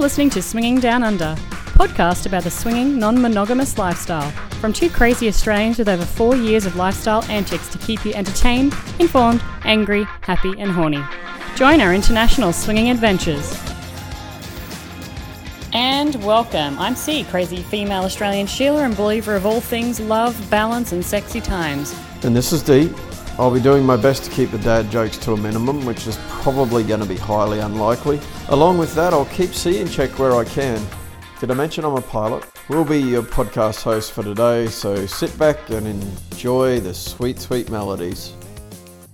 listening to Swinging Down Under, podcast about the swinging, non-monogamous lifestyle. From two crazy Australians with over four years of lifestyle antics to keep you entertained, informed, angry, happy, and horny. Join our international swinging adventures. And welcome. I'm C, crazy female Australian Sheila and believer of all things love, balance, and sexy times. And this is D. I'll be doing my best to keep the dad jokes to a minimum, which is probably going to be highly unlikely. Along with that, I'll keep C in check where I can. Did I mention I'm a pilot? We'll be your podcast host for today, so sit back and enjoy the sweet, sweet melodies.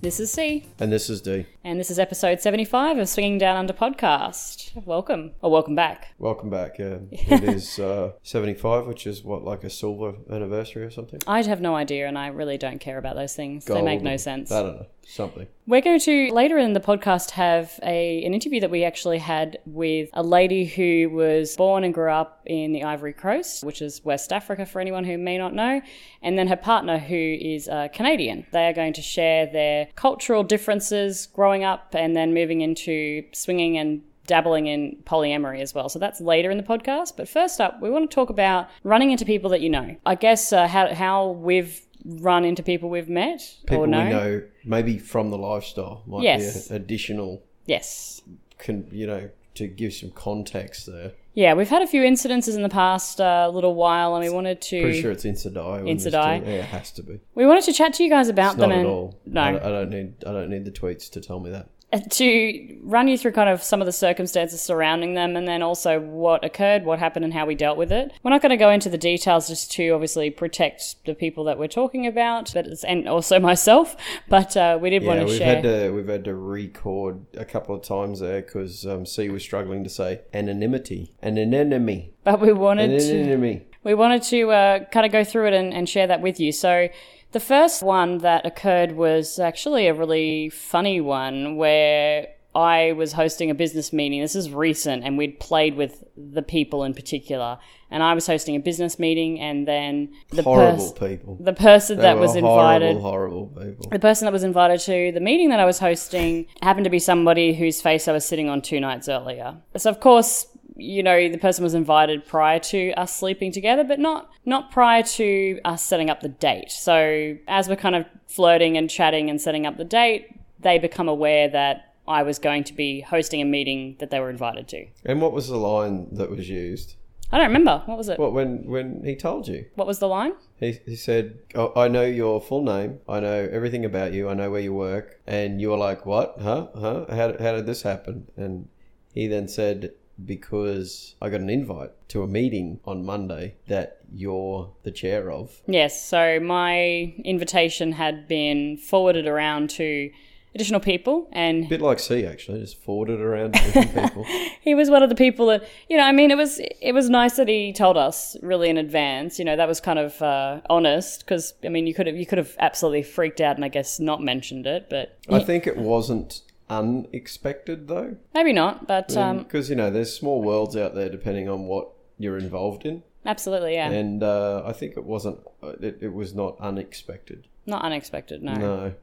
This is C, And this is D. and this is episode 75 of Swinging Down Under podcast. Welcome, or welcome back. Welcome back. Yeah, it is uh, 75, which is what, like a silver anniversary or something? I have no idea, and I really don't care about those things. They make no sense. I don't know. Something. We're going to later in the podcast have a an interview that we actually had with a lady who was born and grew up in the Ivory Coast, which is West Africa for anyone who may not know, and then her partner who is uh, Canadian. They are going to share their cultural differences growing up and then moving into swinging and dabbling in polyamory as well. So that's later in the podcast. But first up, we want to talk about running into people that you know. I guess uh, how how we've run into people we've met People or know. we know, maybe from the lifestyle, might Yes. be additional, Yes. Can you know, to give some context there. Yeah, we've had a few incidences in the past uh, little while, and we wanted to Pretty sure it's Insadai. when Insadai. Yeah, it has to be. we wanted to chat to you guys about It's them not at all. no I don't, I don't need. I don't need the tweets to tell me that. Uh, to run you through kind of some of the circumstances surrounding them, and then also what occurred, what happened, and how we dealt with it. We're not going to go into the details just to obviously protect the people that we're talking about, but it's, and also myself. But uh, we did Yeah, want to we've share. had to we've had to record a couple of times there because um, C was struggling to say anonymity, an enemy, but we an wanted to. enemy. we wanted to uh, kind of go through it and, and share that with you. So, the first one that occurred was actually a really funny one where I was hosting a business meeting. This is recent, and we'd played with the people in particular. And I was hosting a business meeting, and then the Horrible pers- people. the person They that was invited Horrible, horrible people. the person that was invited to the meeting that I was hosting happened to be somebody whose face I was sitting on two nights earlier. So of course, you know, the person was invited prior to us sleeping together, but not not prior to us setting up the date. So as we're kind of flirting and chatting and setting up the date, they become aware that I was going to be hosting a meeting that they were invited to. And what was the line that was used? I don't remember. What was it? What when when he told you? What was the line? He, he said, oh, I know your full name. I know everything about you. I know where you work. And you were like, what? Huh? Huh? How, how did this happen? And he then said, because I got an invite to a meeting on Monday that you're the chair of. Yes, so my invitation had been forwarded around to additional people and A bit like C, actually. Just forwarded around to people. he was one of the people that you know i mean it was it was nice that he told us really in advance you know that was kind of uh, honest because i mean you could have you could have absolutely freaked out and i guess not mentioned it but I think it wasn't unexpected, though. maybe not but um, Because, you know, there's small worlds out there depending on what you're involved in. absolutely yeah And uh, I think it wasn't, it, it was not unexpected. not unexpected no, No.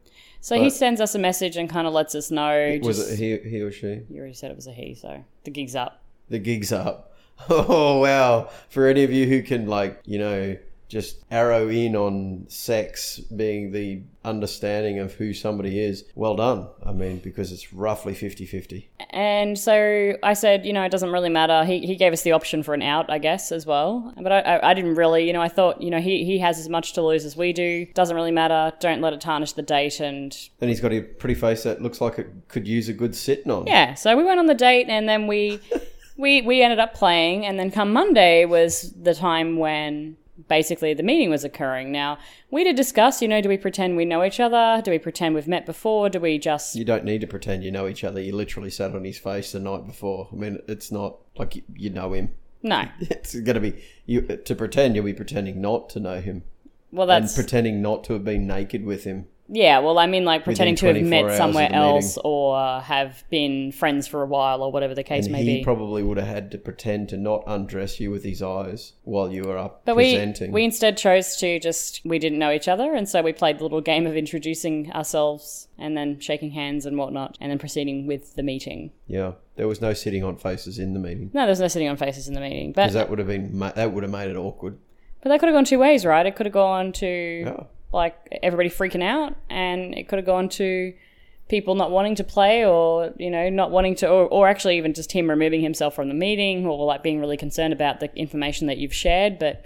so he but- sends us a message and kind of lets us know Was just- it he, he or she? you already said it was a he so the gig's up The gig's up. Oh, wow. For any of you who can, like, you know, just arrow in on sex being the understanding of who somebody is, well done. I mean, because it's roughly 50 50. And so I said, you know, it doesn't really matter. He, he gave us the option for an out, I guess, as well. But I, I, I didn't really, you know, I thought, you know, he, he has as much to lose as we do. Doesn't really matter. Don't let it tarnish the date. And And he's got a pretty face that looks like it could use a good sitting on. yeah, so we went on the date and then we, we, we ended up playing. And then come Monday was the time when basically the meeting was occurring. Now, we did discuss, you know, do we pretend we know each other? Do we pretend we've met before? Do we just You don't need to pretend you know each other. You literally sat on his face the night before. I mean, it's not like you, you know him. no? It's going to be you to pretend you'll be pretending not to know him Well, that's. and pretending not to have been naked with him. Yeah, well, I mean, like pretending to have met somewhere the meeting. else or have been friends for a while or whatever the case And may he be. He probably would have had to pretend to not undress you with his eyes while you were up But we, presenting. we instead chose to just, we didn't know each other. And so we played the little game of introducing ourselves and then shaking hands and whatnot and then proceeding with the meeting. yeah, there was no sitting on faces in the meeting No, there's no sitting on faces in the meeting. But, because that would have been that would have made it awkward. but that could have gone two ways, right? It could have gone to Yeah. Like everybody freaking out and it could have gone to people not wanting to play or you know not wanting to or, or actually even just him removing himself from the meeting or like being really concerned about the information that you've shared but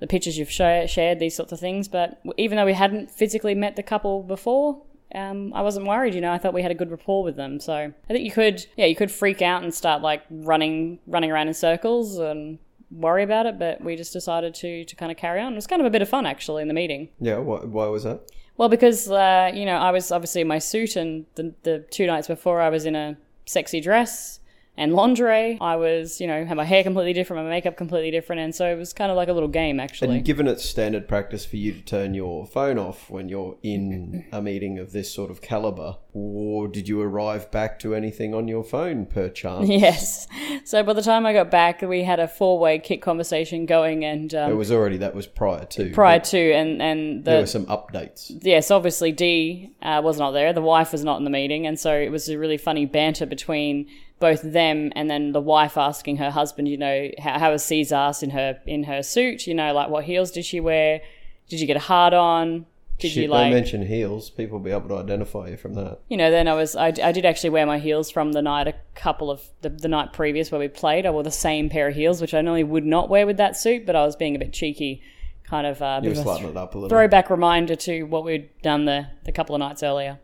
the pictures you've sh- shared these sorts of things but even though we hadn't physically met the couple before um, I wasn't worried, you know. I thought we had a good rapport with them, so I think you could, yeah, you could freak out and start like running, running around in circles and worry about it. But we just decided to to kind of carry on. It was kind of a bit of fun actually in the meeting. Yeah, why, why was that? Well, because uh, you know I was obviously in my suit, and the the two nights before I was in a sexy dress and lingerie. I was, you know, had my hair completely different, my makeup completely different, and so it was kind of like a little game actually. And given it's standard practice for you to turn your phone off when you're in a meeting of this sort of caliber, or did you arrive back to anything on your phone per chance? Yes. So by the time I got back, we had a four-way Kik conversation going, and It um, was already that was prior to. prior to, and and there were some updates. yes, obviously D uh, was not there. The wife was not in the meeting, and so it was a really funny banter between both them and then the wife asking her husband, you know, how, how was C's ass in her in her suit? You know, like what heels did she wear? Did you get a hard on? Did Shit, you like? don't mention heels. People will be able to identify you from that. you know, then I was I, I did actually wear my heels from the night a couple of the, the night previous where we played. I wore the same pair of heels, which I normally would not wear with that suit, but I was being a bit cheeky, kind of uh, You were slutting it up a little. throwback reminder to what we'd done the the couple of nights earlier,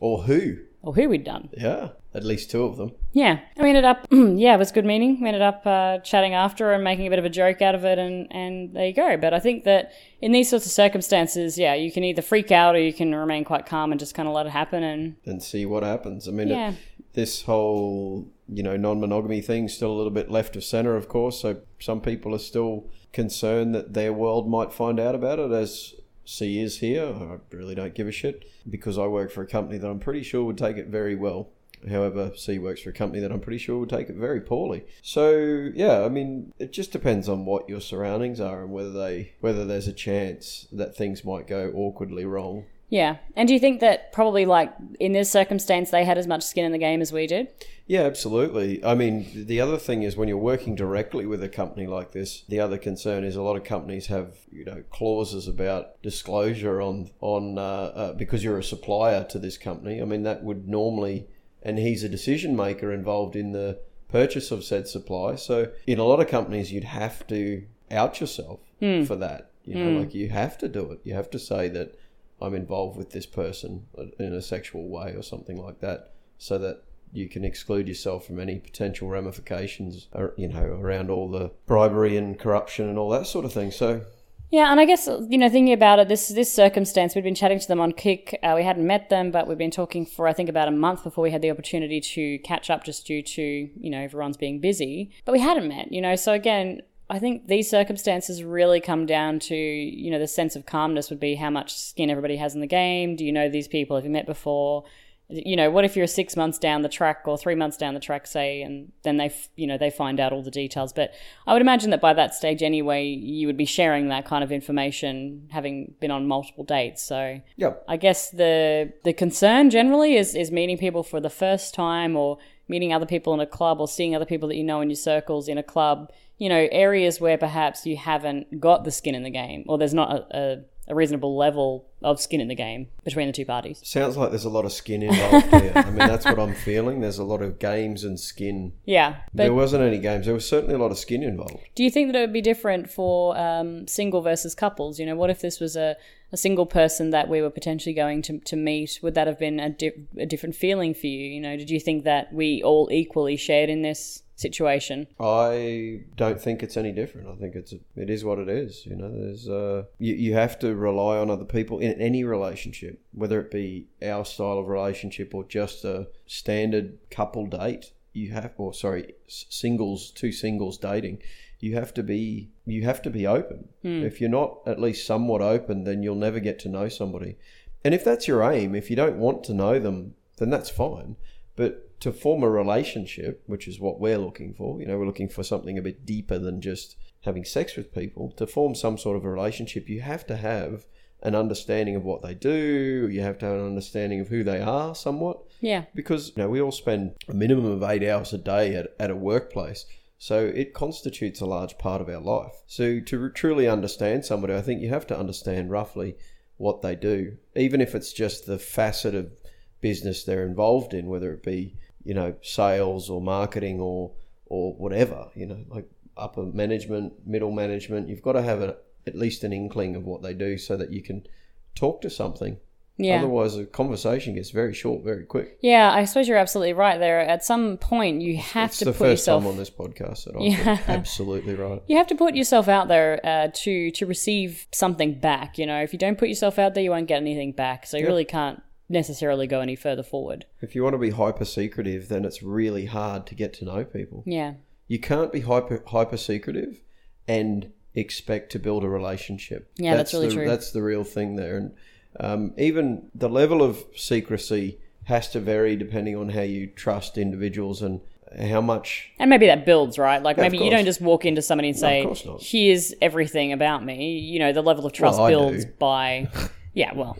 Or who? Or who we'd done. Yeah, at least two of them. Yeah, and we ended up. yeah, it was good meeting. We ended up uh, chatting after and making a bit of a joke out of it, and and there you go. But I think that in these sorts of circumstances, yeah, you can either freak out or you can remain quite calm and just kind of let it happen. And and see what happens. I mean, Yeah. it, this whole you know non-monogamy thing's still a little bit left of center, of course. So some people are still concerned that their world might find out about it. As C is here, I really don't give a shit because I work for a company that I'm pretty sure would take it very well. However, C works for a company that I'm pretty sure would take it very poorly. So yeah, I mean, it just depends on what your surroundings are and whether they whether there's a chance that things might go awkwardly wrong. Yeah, and do you think that probably like in this circumstance they had as much skin in the game as we did? Yeah, absolutely. I mean, the other thing is when you're working directly with a company like this, the other concern is a lot of companies have you know clauses about disclosure on on uh, uh, because you're a supplier to this company. I mean, that would normally, and he's a decision maker involved in the purchase of said supply. So in a lot of companies, you'd have to out yourself for that. You know, like you have to do it. You have to say that I'm involved with this person in a sexual way or something like that, so that you can exclude yourself from any potential ramifications, uh, you know, around all the bribery and corruption and all that sort of thing. So, Yeah, and I guess you know, thinking about it, this this circumstance, we'd been chatting to them on Kik. Uh, we hadn't met them, but we've been talking for I think about a month before we had the opportunity to catch up, just due to you know everyone's being busy. But we hadn't met, you know. So again, I think these circumstances really come down to you know the sense of calmness would be how much skin everybody has in the game. Do you know these people? Have you met before? you know, what if you're six months down the track or three months down the track, say, and then they, you know, they find out all the details. But I would imagine that by that stage, anyway, you would be sharing that kind of information, having been on multiple dates. So yeah, I guess the the concern generally is is meeting people for the first time or meeting other people in a club or seeing other people that you know in your circles in a club. You know, areas where perhaps you haven't got the skin in the game or there's not a, a, a reasonable level of skin in the game between the two parties. sounds like there's a lot of skin involved here. I mean, that's what I'm feeling. There's a lot of games and skin. Yeah, but there wasn't any games. There was certainly a lot of skin involved. Do you think that it would be different for um, single versus couples? You know, what if this was a, a single person that we were potentially going to, to meet? Would that have been a, di- a different feeling for you? You know, did you think that we all equally shared in this situation? I don't think it's any different. I think it's it is what it is. You know, there's uh, you you have to rely on other people in any relationship, whether it be our style of relationship or just a standard couple date. You have, or sorry, singles, two singles dating. You have to be you have to be open. If you're not at least somewhat open, then you'll never get to know somebody. And if that's your aim, if you don't want to know them, then that's fine. But to form a relationship, which is what we're looking for, you know, we're looking for something a bit deeper than just having sex with people. To form some sort of a relationship, you have to have an understanding of what they do. You have to have an understanding of who they are somewhat. Yeah. Because you know, we all spend a minimum of eight hours a day at, at a workplace. So it constitutes a large part of our life. So to truly understand somebody, I think you have to understand roughly what they do, even if it's just the facet of business they're involved in, whether it be you know sales or marketing or or whatever. You know, like upper management, middle management. You've got to have a, at least an inkling of what they do so that you can talk to something. Yeah. Otherwise, the conversation gets very short, very quick. Yeah, I suppose you're absolutely right there. At some point, you have It's to the put first yourself. time on this podcast that I've Yeah. absolutely right. You have to put yourself out there uh, to to receive something back. You know, if you don't put yourself out there, you won't get anything back. So you Yep. really can't necessarily go any further forward. If you want to be hyper secretive, then it's really hard to get to know people. Yeah, You can't be hyper hyper secretive and expect to build a relationship. Yeah, that's really the, true. That's the real thing there, and um, even the level of secrecy has to vary depending on how you trust individuals and how much. and maybe that builds, right? Like Yeah, maybe you don't just walk into somebody and say, not. "Here's everything about me." You know, the level of trust Well, builds by. Yeah, well,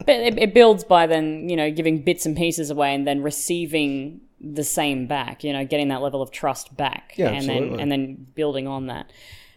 but it, it builds by then you know giving bits and pieces away and then receiving the same back. You know, getting that level of trust back, Yeah, and then absolutely. and then building on that.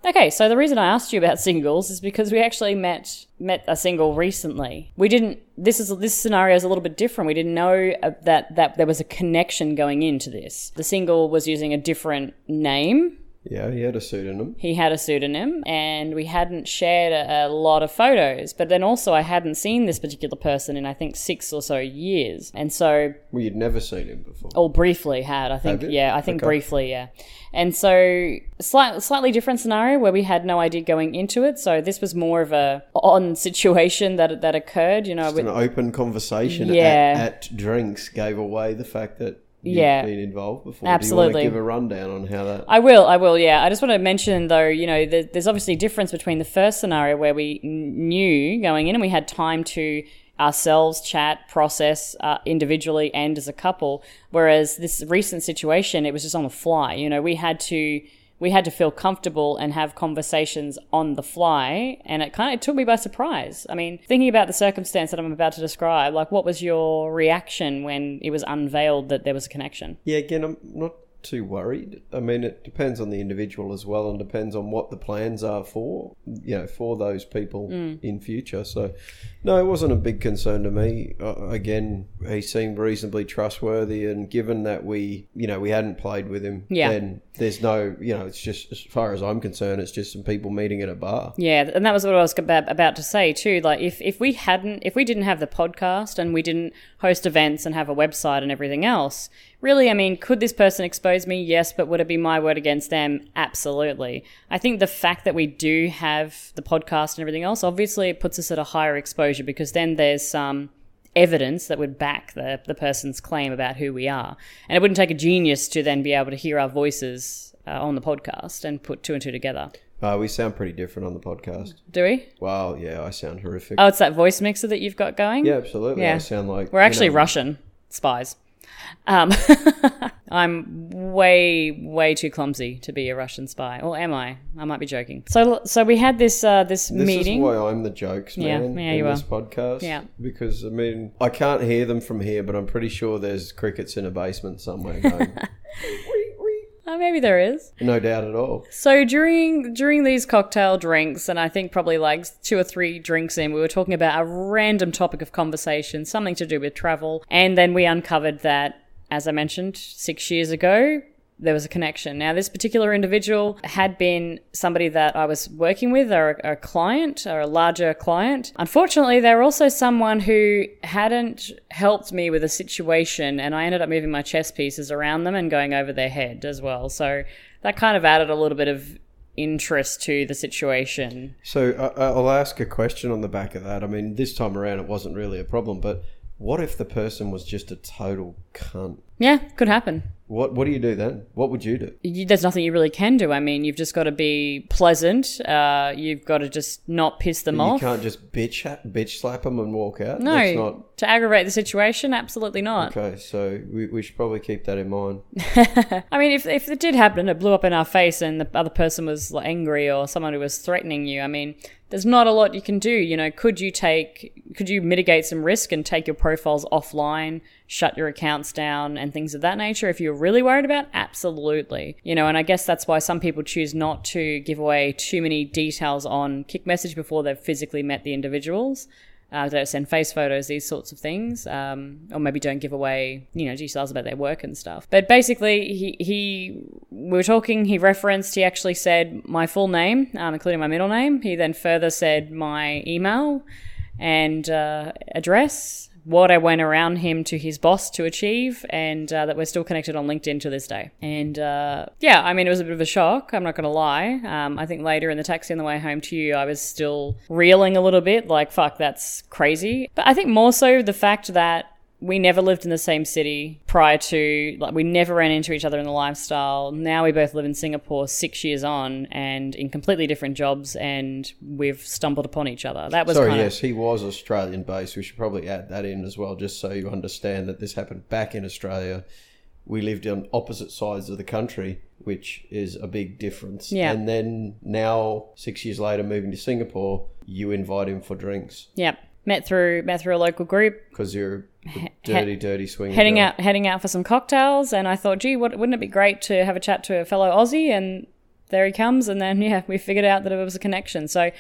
Okay, so the reason I asked you about singles is because we actually met met a single recently. We didn't. This is this scenario is a little bit different. We didn't know uh, that that there was a connection going into this. The single was using a different name. Yeah, he had a pseudonym. He had a pseudonym, and we hadn't shared a, a lot of photos. But then also, I hadn't seen this particular person in I think six or so years, and so Well, you'd never seen him before. or briefly had. I think, yeah, I think Okay. briefly, yeah. And so, slight, slightly different scenario where we had no idea going into it. So this was more of a on situation that that occurred. You know, Just with, an open conversation Yeah. at, at drinks gave away the fact that Yeah. been involved before. Absolutely. Do you want to give a rundown on how that? I will, I will, yeah. I just want to mention, though, you know, there, there's obviously a difference between the first scenario where we knew going in and we had time to ourselves chat, process uh, individually and as a couple, whereas this recent situation, it was just on the fly. You know, we had to. We had to feel comfortable and have conversations on the fly, and it kind of it took me by surprise. I mean, thinking about the circumstance that I'm about to describe, like what was your reaction when it was unveiled that there was a connection? Yeah, again, I'm not too worried. I mean, it depends on the individual as well, and depends on what the plans are for you know for those people Mm. in future. So, no, it wasn't a big concern to me. Uh, again, he seemed reasonably trustworthy, and given that we you know we hadn't played with him, Yeah. then there's no you know it's just as far as I'm concerned, it's just some people meeting at a bar. Yeah, and that was what I was about, about to say too. Like, if, if we hadn't, if we didn't have the podcast and we didn't host events and have a website and everything else, really, I mean, could this person expose me? Yes, but would it be my word against them? Absolutely. I think the fact that we do have the podcast and everything else, obviously, it puts us at a higher exposure because then there's some evidence that would back the, the person's claim about who we are. And it wouldn't take a genius to then be able to hear our voices uh, on the podcast and put two and two together. Uh, we sound pretty different on the podcast. Do we? Wow, yeah, I sound horrific. Oh, it's that voice mixer that you've got going? yeah, absolutely. Yeah. I sound like We're actually know, Russian spies. Um, I'm way, way too clumsy to be a Russian spy. Or am I? I might be joking. So, so we had this uh, this, This meeting. is why I'm the jokes Yeah, man yeah, in you this are. podcast. Yeah. Because I mean, I can't hear them from here, but I'm pretty sure there's crickets in a basement somewhere going. Oh, maybe there is. no doubt at all. So during during these cocktail drinks, and I think probably like two or three drinks in, we were talking about a random topic of conversation, something to do with travel, and then we uncovered that, as I mentioned, six years ago. There was a connection. Now, this particular individual had been somebody that I was working with, or a, a client, or a larger client. Unfortunately, they were also someone who hadn't helped me with a situation, and I ended up moving my chess pieces around them and going over their head as well. So that kind of added a little bit of interest to the situation. So I, I'll ask a question on the back of that. I mean, this time around it wasn't really a problem, but what if the person was just a total cunt? Yeah, could happen. What What do you do then? What would you do? You, there's nothing you really can do. I mean, you've just got to be pleasant. Uh, you've got to just not piss them You off. You can't just bitch bitch slap them and walk out. no, That's not to aggravate the situation, absolutely not. okay. So we, we should probably keep that in mind. I mean, if if it did happen, it blew up in our face, and the other person was angry or someone who was threatening you. I mean, there's not a lot you can do. You know, could you take, could you mitigate some risk and take your profiles offline, shut your accounts down, and things of that nature? If you're really worried about, absolutely. You know, and I guess that's why some people choose not to give away too many details on Kik Message before they've physically met the individuals uh, don't send face photos, these sorts of things, um, or maybe don't give away, you know, details about their work and stuff. But basically, he, he we were talking. He referenced. He actually said my full name, um, including my middle name. He then further said my email and uh, address. What I went around him to his boss to achieve, and uh, that we're still connected on LinkedIn to this day. And uh, yeah, I mean, it was a bit of a shock. I'm not going to lie. Um, I think later in the taxi on the way home to you, I was still reeling a little bit, like, fuck, that's crazy. But I think more so the fact that we never lived in the same city prior to like we never ran into each other in the lifestyle now we both live in singapore six years on and in completely different jobs and we've stumbled upon each other that was Sorry, yes, he was Australian based. We should probably add that in as well, just so you understand that this happened back in Australia. We lived on opposite sides of the country, which is a big difference. Yeah. And then now, six years later, moving to Singapore, you invite him for drinks of yep met through met through a local group. Because you're a dirty, dirty swing. heading out heading out for some cocktails. And i thought gee what, wouldn't it be great to have a chat to a fellow aussie? And there he comes. And then yeah we figured out that it was a connection. So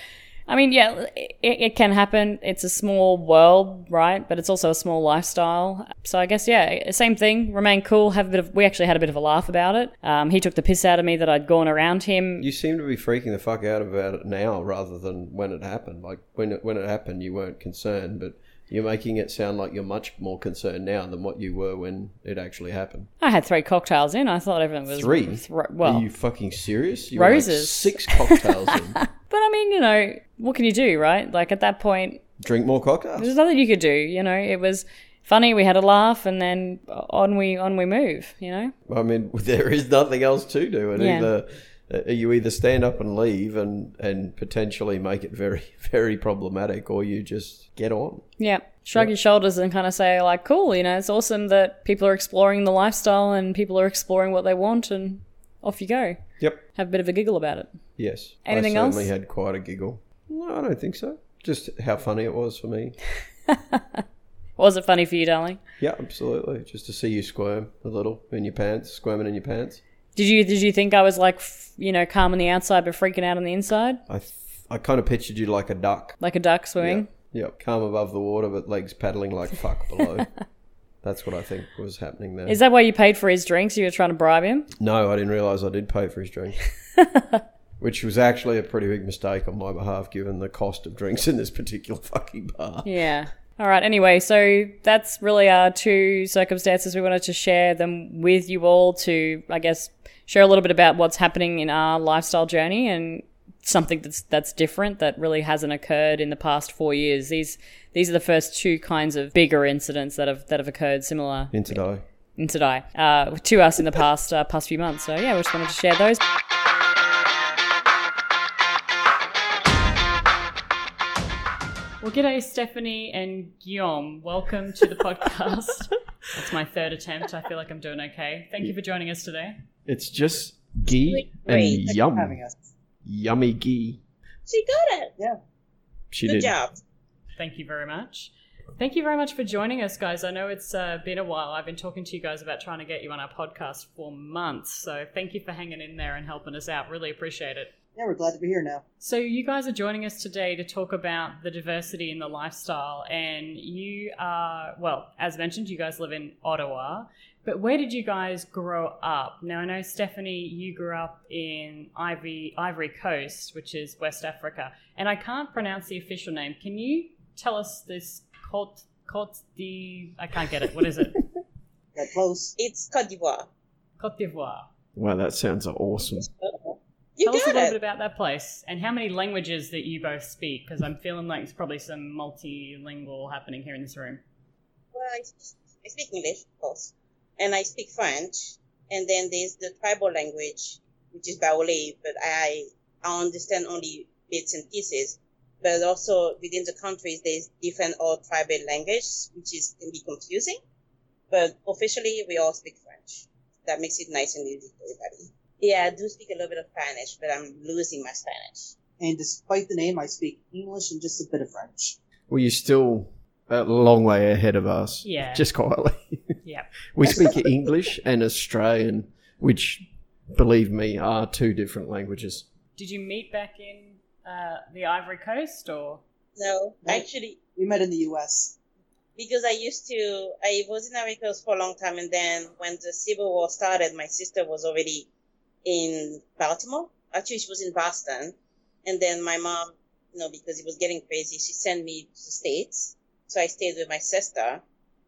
i mean yeah it, it can happen. It's a small world right? But it's also a small lifestyle. So i guess yeah same thing. Remain cool. Have a bit of we actually had a bit of a laugh about it. Um, he took the piss out of me that i'd gone around him. You seem to be freaking the fuck out about it now rather than when it happened. Like when it when it happened, you weren't concerned, but you're making it sound like you're much more concerned now than what you were when it actually happened. i had three cocktails in i thought everything was Three? Well Are you fucking serious? You Roses. six cocktails in. but i mean you know what can you do right like at that point Drink more cocktails. there's nothing you could do you know it was funny we had a laugh and then on we on we move you know I mean, there is nothing else to do, and Yeah. either Uh, you either stand up and leave and and potentially make it very very problematic, or you just get on. Yeah. Shrug your shoulders and kind of say, like, cool, you know, it's awesome that people are exploring the lifestyle and people are exploring what they want and off you go. Yep. Have a bit of a giggle about it. Yes. Anything I certainly else? had quite a giggle. No, I don't think so. Just how funny it was for me. Was it funny for you, darling? Yeah, absolutely. Just to see you squirm a little in your pants, squirming in your pants. Did you did you think I was like, you know, calm on the outside but freaking out on the inside, I th- I kind of pictured you like a duck. like a duck swimming? Yep, calm above the water, but legs paddling like fuck below. That's what I think was happening there. Is that why you paid for his drinks? You were trying to bribe him? No, I didn't realise I did pay for his drink. Which was actually a pretty big mistake on my behalf, given the cost of drinks in this particular fucking bar. Yeah. All right. Anyway, so that's really our two circumstances. We wanted to share them with you all to, I guess, share a little bit about what's happening in our lifestyle journey and something that's that's different that really hasn't occurred in the past four years. These these are the first two kinds of bigger incidents that have that have occurred similar In today. in today uh, to us in the past uh, past few months. So yeah, we just wanted to share those. Well, g'day, Stephanie and Guillaume. Welcome to the podcast. That's my third attempt. I feel like I'm doing okay. Thank you for joining us today. It's just ghee and Great. yum. having us. Yummy ghee. She got it. Yeah. She Good did. job. Thank you very much. Thank you very much for joining us, guys. I know it's uh, been a while. I've been talking to you guys about trying to get you on our podcast for months. So thank you for hanging in there and helping us out. Really appreciate it. Yeah, we're glad to be here now. So you guys are joining us today to talk about the diversity in the lifestyle, and you are well, as mentioned, you guys live in Ottawa. But where did you guys grow up? Now I know Stephanie, you grew up in Ivory Ivory Coast, which is West Africa, and I can't pronounce the official name. Can you tell us this Cote Cote di? I can't get it. What is it? Got close. It's Cote d'Ivoire. Cote d'Ivoire. Wow, that sounds awesome. You Tell us a little it. bit about that place and how many languages that you both speak, because I'm feeling like there's probably some multilingual happening here in this room. Well, I, I speak English, of course, and I speak French, and then there's the tribal language, which is Baoulé, but I I understand only bits and pieces. But also within the countries, there's different all tribal language, which is can be confusing. But officially, we all speak French. That makes it nice and easy for everybody. Yeah, I do speak a little bit of Spanish, but I'm losing my Spanish. And despite the name, I speak English and just a bit of French. Well, you're still a long way ahead of us. Yeah. Just quietly. Yeah. we speak English and Australian, which, believe me, are two different languages. Did you meet back in uh, the Ivory Coast or? No, No. actually, We met in the U.S. because I used to, I was in America for a long time, and then when the Civil War started, my sister was already in Baltimore. Actually, she was in Boston, and then my mom, you know, because it was getting crazy, she sent me to the States. So I stayed with my sister,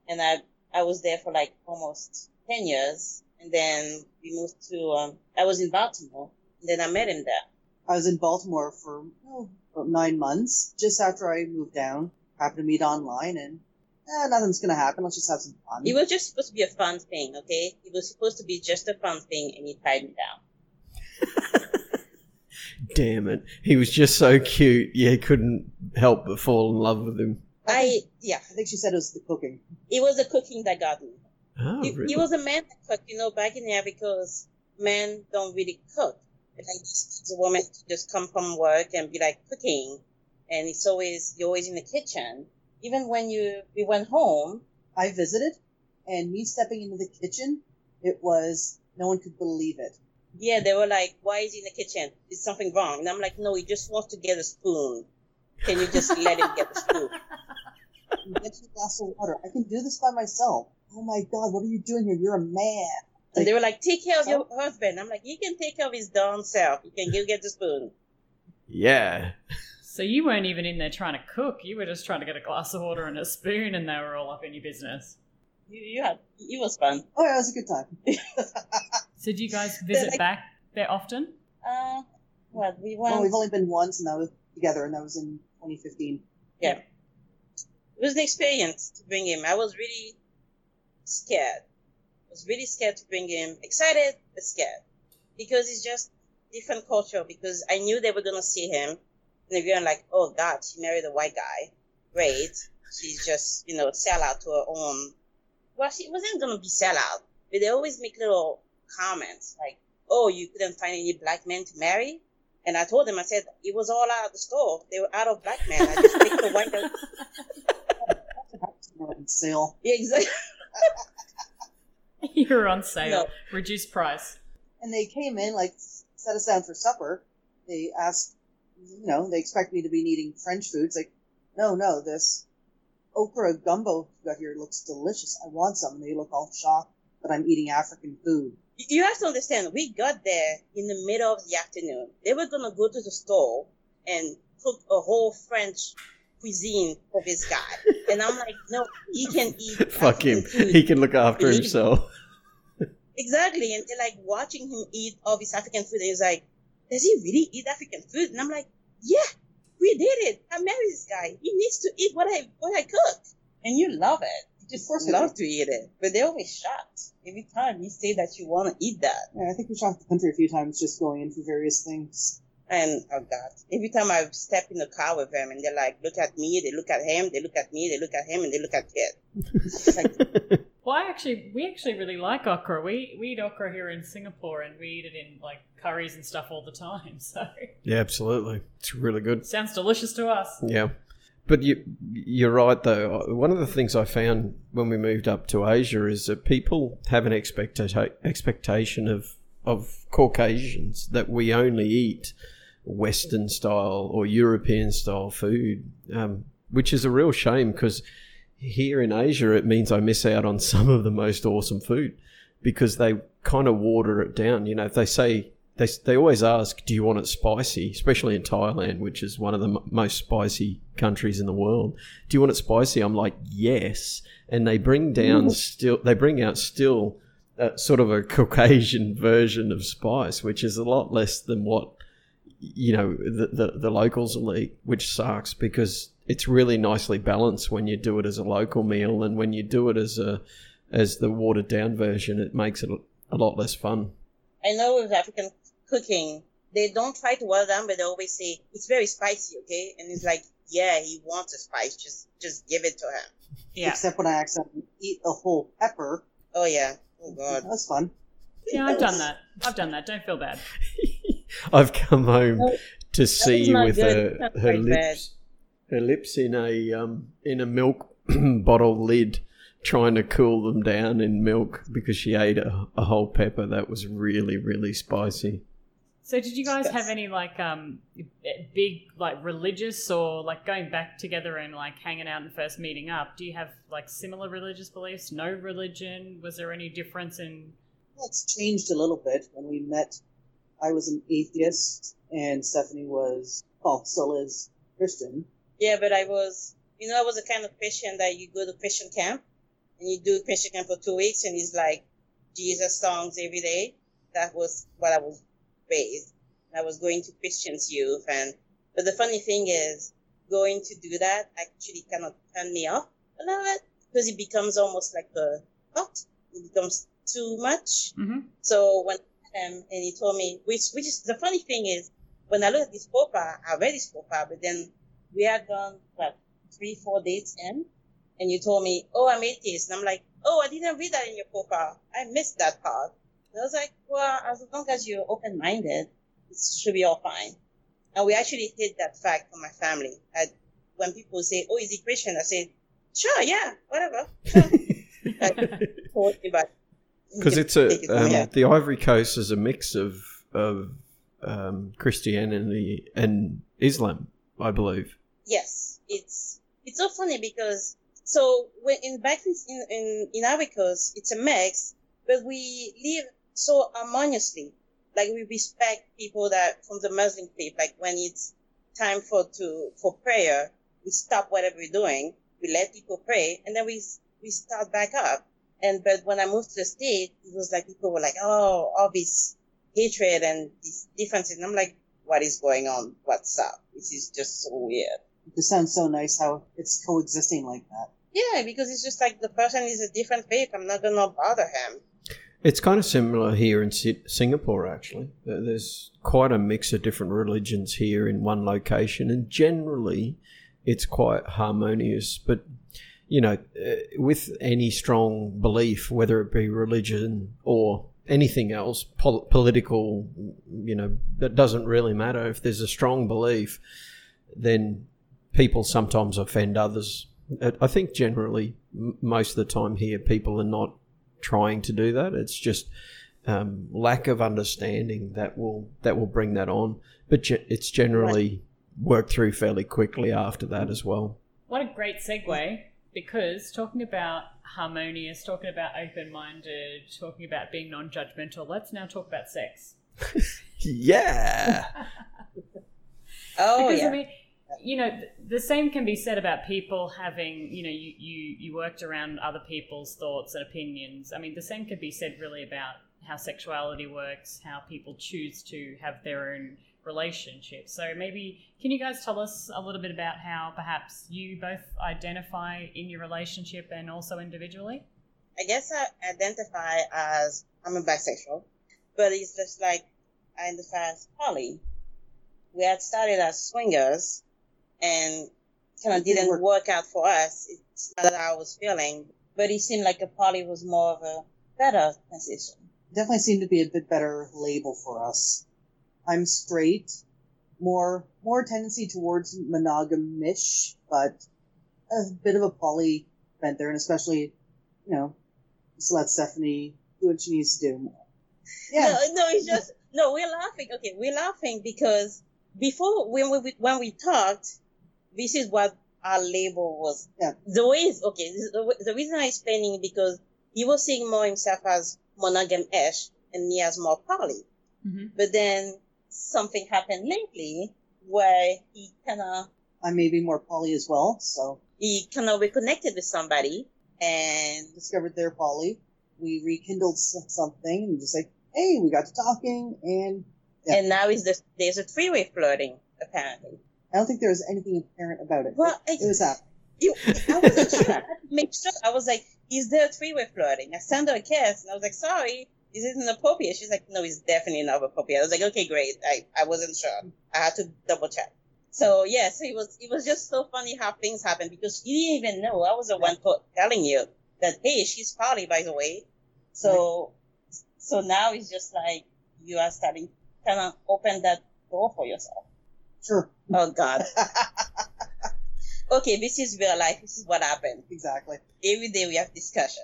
and I I was there for like almost ten years, and then we moved to. Um, I was in Baltimore, and then I met him there. I was in Baltimore for oh, about nine months, just after I moved down. Happened to meet online, and eh, nothing's gonna happen. Let's just have some fun. It was just supposed to be a fun thing, okay? It was supposed to be just a fun thing, and he tied me down. Damn it. He was just so cute. Yeah, couldn't help but fall in love with him. I yeah, I think she said it was the cooking. it was the cooking that got me. Oh, he, really? he was a man that cooked, you know, back in there because men don't really cook. Like it's a woman to just come from work and be like cooking, and it's always you're always in the kitchen. Even when you we went home, I visited, and me stepping into the kitchen, it was no one could believe it. yeah, they were like, "Why is he in the kitchen? Is something wrong?" And I'm like, "No, he just wants to get a spoon. Can you just let him get the spoon?" Get you a glass of water. I can do this by myself. Oh my God, what are you doing here? You're a man. And they were like, "Take care of your husband." I'm like, "He can take care of his darn self. He can go get the spoon." yeah. So you weren't even in there trying to cook. You were just trying to get a glass of water and a spoon, and they were all up in your business. You, you had it was fun. Oh yeah, it was a good time. So do you guys visit like- back there often? Uh, what we went. well, we've only been once, and that was together, and that was in 2015. Yeah. It was an experience to bring him. I was really scared. I was really scared to bring him. Excited, but scared. Because it's just different culture. Because I knew they were going to see him. And they're going like, oh God, she married a white guy. Great. She's just, you know, sell out to her own. Well, she wasn't going to be sell out. But they always make little comments like, oh, you couldn't find any black men to marry? And I told them, I said, it was all out of the store. They were out of black men. I just picked the white guy. On sale. Yeah, exactly. You're on sale, No. reduced price. And they came in, like, set us down for supper. They asked, you know, they expect me to be needing French food. It's like, no, no, this okra gumbo you got here looks delicious. I want some. And they look all shocked that I'm eating African food. You have to understand, we got there in the middle of the afternoon. They were gonna go to the store and cook a whole French cuisine for this guy. And I'm like, no, he can eat. Fuck him. Food. He can look after himself. Exactly. And they're like watching him eat all this African food. And he's like, does he really eat African food? And I'm like, yeah, we did it. I married this guy. He needs to eat what I what I cook. And you love it. You just Of course love to eat it. But they're always shocked every time you say that you want to eat that. Yeah, I think we shopped the country a few times just going in for various things. And oh god, every time I step in the car with them and they're like, look at me, they look at him, they look at me, they look at him, and they look at kid. Well, I actually, we actually really like okra. We we eat okra here in Singapore, and we eat it in like curries and stuff all the time. So yeah, absolutely. It's really good. sounds delicious to us. Yeah. But you, you're right, though. One of the things I found when we moved up to Asia is that people have an expecta- expectation of, of Caucasians that we only eat Western style or European style food, um, which is a real shame because here in Asia it means I miss out on some of the most awesome food because they kind of water it down. You know, if they say they they always ask, "Do you want it spicy?" Especially in Thailand, which is one of the m- most spicy countries in the world. Do you want it spicy? I'm like, yes. And they bring down still they bring out still uh, sort of a Caucasian version of spice, which is a lot less than what you know the, the the locals will eat, which sucks because it's really nicely balanced when you do it as a local meal, and when you do it as a as the watered down version, it makes it a, a lot less fun. I know with African cooking, they don't try to water down, but they always say it's very spicy, okay? And it's like, yeah, he wants a spice, just just give it to him. Yeah. Except when I accidentally eat a whole pepper. Oh yeah, oh god. That's fun. Yeah, I've done that. I've done that. Don't feel bad. I've come home No, to see you with good. her her very lips her lips in a um in a milk bottle lid trying to cool them down in milk because she ate a, a whole pepper that was really really spicy. So, did you guys have any like um big like religious or like going back together and like hanging out and first meeting up? Do you have like similar religious beliefs? No religion? Was there any difference in? It's changed a little bit. When we met, I was an atheist, and Stephanie was, well, still is Christian. Yeah, but I was, you know, I was the kind of Christian that you go to Christian camp and you do Christian camp for two weeks and it's like Jesus songs every day. That was what I was raised. I was going to Christian's youth and, but the funny thing is going to do that actually kind of turned me off a little bit because it becomes almost like a cult. It becomes too much. Mm-hmm. So when him and he told me, which which is the funny thing is, when I look at this profile, I read his profile, but then we had gone what three, four dates in, and you told me, "Oh, I'm atheist," and I'm like, "Oh, I didn't read that in your profile. I missed that part." And I was like, "Well, as long as you're open-minded, it should be all fine." And we actually hid that fact from my family. I, when people say, "Oh, is he Christian?" I say, "Sure, yeah, whatever." Sure. Totally, but you because it's a it um, the Ivory Coast is a mix of of um, Christianity and Islam, I believe. Yes, it's it's so funny because so when in back in in in Coast, it's a mix, but we live so harmoniously. Like we respect people that from the Muslim faith. Like when it's time for to for prayer, we stop whatever we're doing, we let people pray, and then we we start back up. And but when I moved to the state, it was like people were like, oh, all this hatred and these differences, and I'm like, what is going on? What's up? This is just so weird. It just sounds so nice how it's coexisting like that. Yeah, because it's just like the person is a different faith. I'm not gonna bother him. It's kind of similar here in Singapore, actually. There's quite a mix of different religions here in one location, and generally it's quite harmonious. But, you know, uh, with any strong belief, whether it be religion or anything else, pol- political, you know, that doesn't really matter. If there's a strong belief, then people sometimes offend others. Uh, I think generally, most of the time here, people are not trying to do that. It's just um, lack of understanding that will that will bring that on. But ge- it's generally worked through fairly quickly after that as well. What a great segue! Because talking about harmonious, talking about open-minded, talking about being non-judgmental. Let's now talk about sex. Yeah. Oh because yeah. I mean, you know, the same can be said about people having, you know, you, you you worked around other people's thoughts and opinions. I mean, the same could be said really about how sexuality works, how people choose to have their own relationships. So maybe can you guys tell us a little bit about how perhaps you both identify in your relationship and also individually? I guess I identify as I'm a bisexual, but it's just like I identify as poly. We had started as swingers, and kind of didn't work out for us. It's not that I was feeling, but it seemed like a poly was more of a better transition. Definitely seemed to be a bit better label for us. I'm straight, more more tendency towards monogamish, but a bit of a poly bent there, and especially, you know, just let Stephanie do what she needs to do. Yeah, No, no, it's just no. We're laughing. Okay, we're laughing because before when we when we talked, this is what our label was. Yeah. The way is okay. This is the, the reason I'm explaining because he was seeing more himself as monogam-ish and me as more poly. Mm-hmm. But then something happened lately where he kind of I may be more poly as well, so he kind of reconnected with somebody and discovered their poly. We rekindled something and just like, hey, we got to talking, and Yeah. and now is the there's a three-way flirting apparently. I don't think there was anything apparent about it. Well, it was that. You, I wasn't sure. I make sure. I was like, is there a three-way flirting? I sent her a kiss, and I was like, sorry, this is it inappropriate? She's like, no, it's definitely not appropriate. I was like, okay, great. I, I wasn't sure. I had to double check. So yeah, so it was it was just so funny how things happen because you didn't even know. I was the one telling you that hey, she's poly by the way. So so now it's just like you are starting to kind of open that door for yourself. Sure. Oh God. okay, this is real life. This is what happened. Exactly. Every day we have discussion.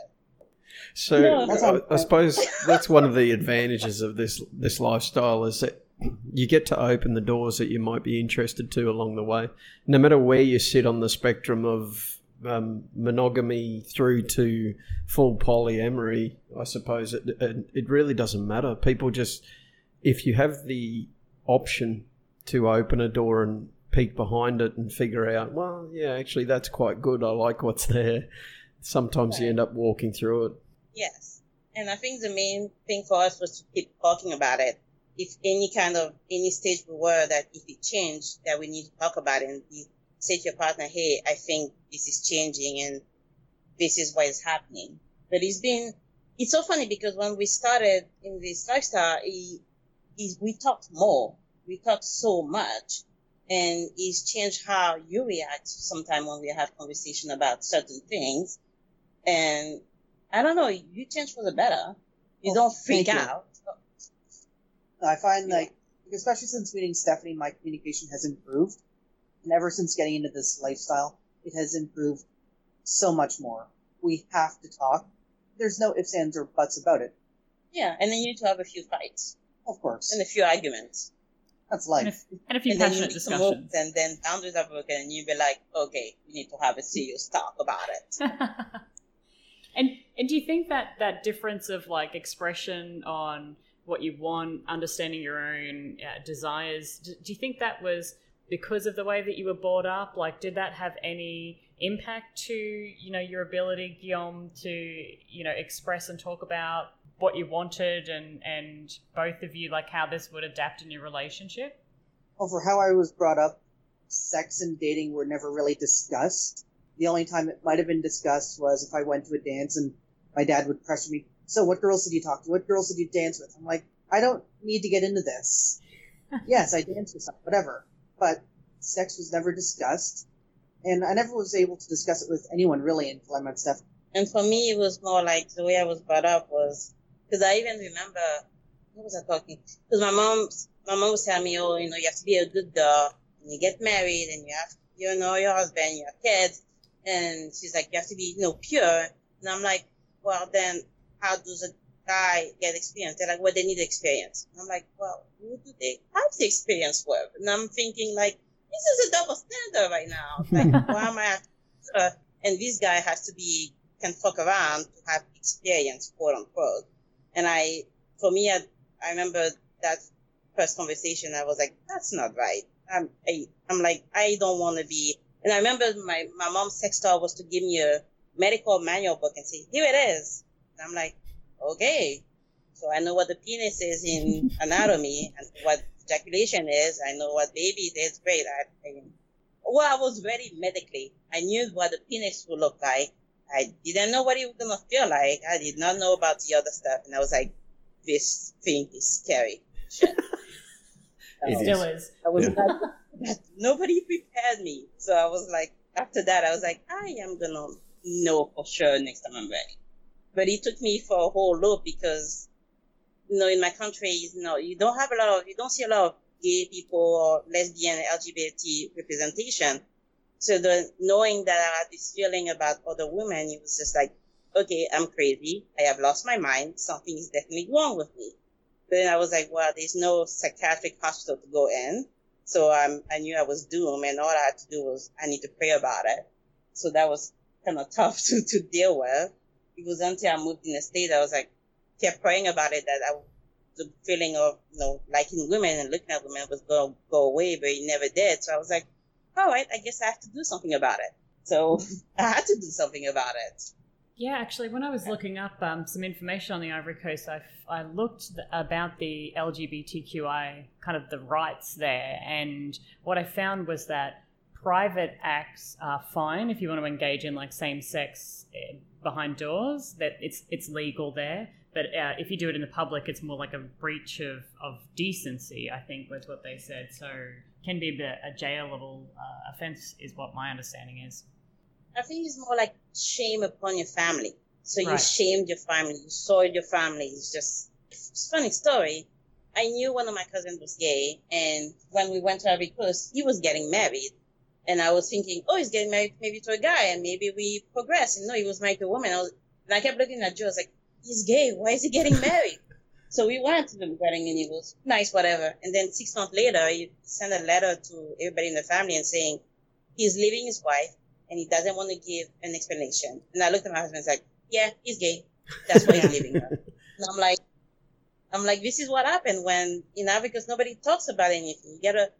So No. I, I suppose that's one of the advantages of this this lifestyle is that you get to open the doors that you might be interested to along the way. No matter where you sit on the spectrum of um, monogamy through to full polyamory, I suppose it, it it really doesn't matter. People just if you have the option to open a door and peek behind it and figure out, well, yeah, actually that's quite good. I like what's there. Sometimes you end up walking through it. Yes. And I think the main thing for us was to keep talking about it. If any kind of, any stage we were that if it changed, that we need to talk about it and be, say to your partner, hey, I think this is changing and this is what is happening. But it's been, it's so funny because when we started in this lifestyle, it, it, we talked more. We talk so much and it's changed how you react sometimes when we have conversation about certain things. And I don't know, you change for the better. You Oh, don't freak you. out. I find Yeah. like, especially since meeting Stephanie, my communication has improved. And ever since getting into this lifestyle, it has improved so much more. We have to talk. There's no ifs, ands, or buts about it. Yeah, and then you need to have a few fights Of course. and a few arguments. That's And a, life. and a few and passionate need to move, discussions. and then boundaries are broken, and you be like, okay, we need to have a serious talk about it. and and do you think that that difference of like expression on what you want, understanding your own uh, desires, do, do you think that was because of the way that you were brought up? Like, did that have any impact to you know your ability, Guillaume, to you know express and talk about what you wanted, and and both of you like how this would adapt in your relationship? Well, for how I was brought up, sex and dating were never really discussed. The only time it might have been discussed was if I went to a dance and my dad would pressure me. So, what girls did you talk to? What girls did you dance with? I'm like, I don't need to get into this. yes, I danced with some, whatever. But sex was never discussed, and I never was able to discuss it with anyone really until I met Steph. And for me, it was more like the way I was brought up was because I even remember what was I talking? Because my mom, my mom was telling me, oh, you know, you have to be a good girl, and you get married, and you have, you know, your husband, you have kids, and she's like, you have to be, you know, pure. And I'm like, well, then how does a guy get experience? They're like, well, they need experience. And I'm like, well, who do they have the experience with? And I'm thinking like, this is a double standard right now. Like, why am I? Uh, and this guy has to be can fuck around to have experience, quote unquote. And I, for me, I, I remember that first conversation. I was like, that's not right. I'm, I, I'm like, I don't want to be. And I remember my my mom's sex doll was to give me a medical manual book and say, here it is. And I'm like, okay. So I know what the penis is in anatomy and what ejaculation is. I know what baby is. Great. I, I, well, I was very medically. I knew what the penis would look like. I didn't know what it was gonna feel like. I did not know about the other stuff, and I was like, "This thing is scary." Shit. It So, Still is. I was Yeah. like, nobody prepared me, so I was like, after that, I was like, I am gonna know for sure next time I'm ready. But it took me for a whole loop because, you know, in my country, you know, you don't have a lot of, you don't see a lot of gay people or lesbian, LGBT representation. So the knowing that I had this feeling about other women, it was just like, okay, I'm crazy. I have lost my mind. Something is definitely wrong with me. But then I was like, well, there's no psychiatric hospital to go in. So um, I knew I was doomed and all I had to do was I need to pray about it. So that was kind of tough to, to deal with. It was until I moved in the state, I was like, kept praying about it that I, the feeling of, you know, liking women and looking at women was going to go away, but it never did. So I was like, all right, I guess I have to do something about it. So I had to do something about it. Yeah, actually, when I was looking up um, some information on the Ivory Coast, I, I looked th- about the LGBTQI kind of the rights there, and what I found was that private acts are fine if you want to engage in like same sex behind doors. That it's it's legal there, But uh, if you do it in the public, it's more like a breach of, of decency, I think, was what they said. So can be a, bit, a jailable uh, offense, is what my understanding is. I think it's more like shame upon your family. So you Right. shamed your family, you soiled your family. It's just it's a funny story. I knew one of my cousins was gay, and when we went to Ivory Coast, he was getting married. And I was thinking, oh, he's getting married maybe to a guy, and maybe we progress. And no, he was married to a woman. I was, and I kept looking at Joe. I was like, he's gay. Why is he getting married? So we went to the wedding, and it was nice, whatever. And then six months later, he sent a letter to everybody in the family and saying he's leaving his wife and he doesn't want to give an explanation. And I looked at my husband and was like, yeah, he's gay. That's why he's leaving her. And I'm like, I'm like, this is what happened when, you know, because nobody talks about anything. You gotta,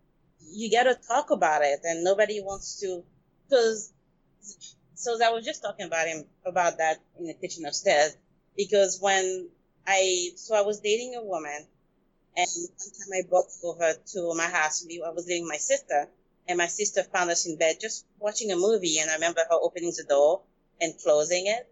you gotta talk about it and nobody wants to, cause, so I was just talking about him, about that in the kitchen upstairs because when I, so I was dating a woman and one time I brought over to my house, I was with my sister and my sister found us in bed just watching a movie and I remember her opening the door and closing it.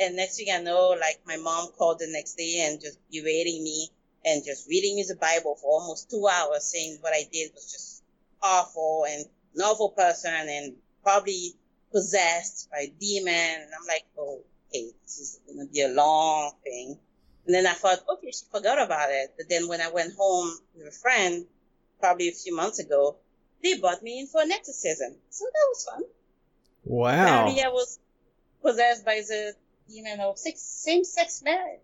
And next thing I know, like my mom called the next day and just berating me and just reading me the Bible for almost two hours saying what I did was just awful and an awful person and probably possessed by a demon. And I'm like, oh, okay, this is going to be a long thing. And then I thought, okay, she forgot about it. But then when I went home with a friend, probably a few months ago, they brought me in for an exorcism. So that was fun. Wow. Apparently I was possessed by the demon of six, same-sex marriage.